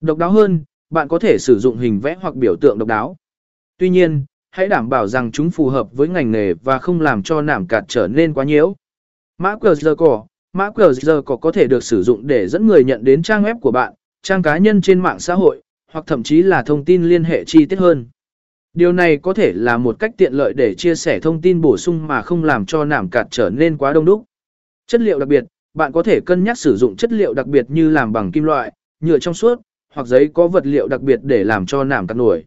Độc đáo hơn, bạn có thể sử dụng hình vẽ hoặc biểu tượng độc đáo. Tuy nhiên, hãy đảm bảo rằng chúng phù hợp với ngành nghề và không làm cho nảm cạt trở nên quá nhiễu. Mã QR cỏ Mã QR có có thể được sử dụng để dẫn người nhận đến trang web của bạn, trang cá nhân trên mạng xã hội, hoặc thậm chí là thông tin liên hệ chi tiết hơn. Điều này có thể là một cách tiện lợi để chia sẻ thông tin bổ sung mà không làm cho nảm cạt trở nên quá đông đúc. Chất liệu đặc biệt, bạn có thể cân nhắc sử dụng chất liệu đặc biệt như làm bằng kim loại, nhựa trong suốt, hoặc giấy có vật liệu đặc biệt để làm cho nảm cắt nổi.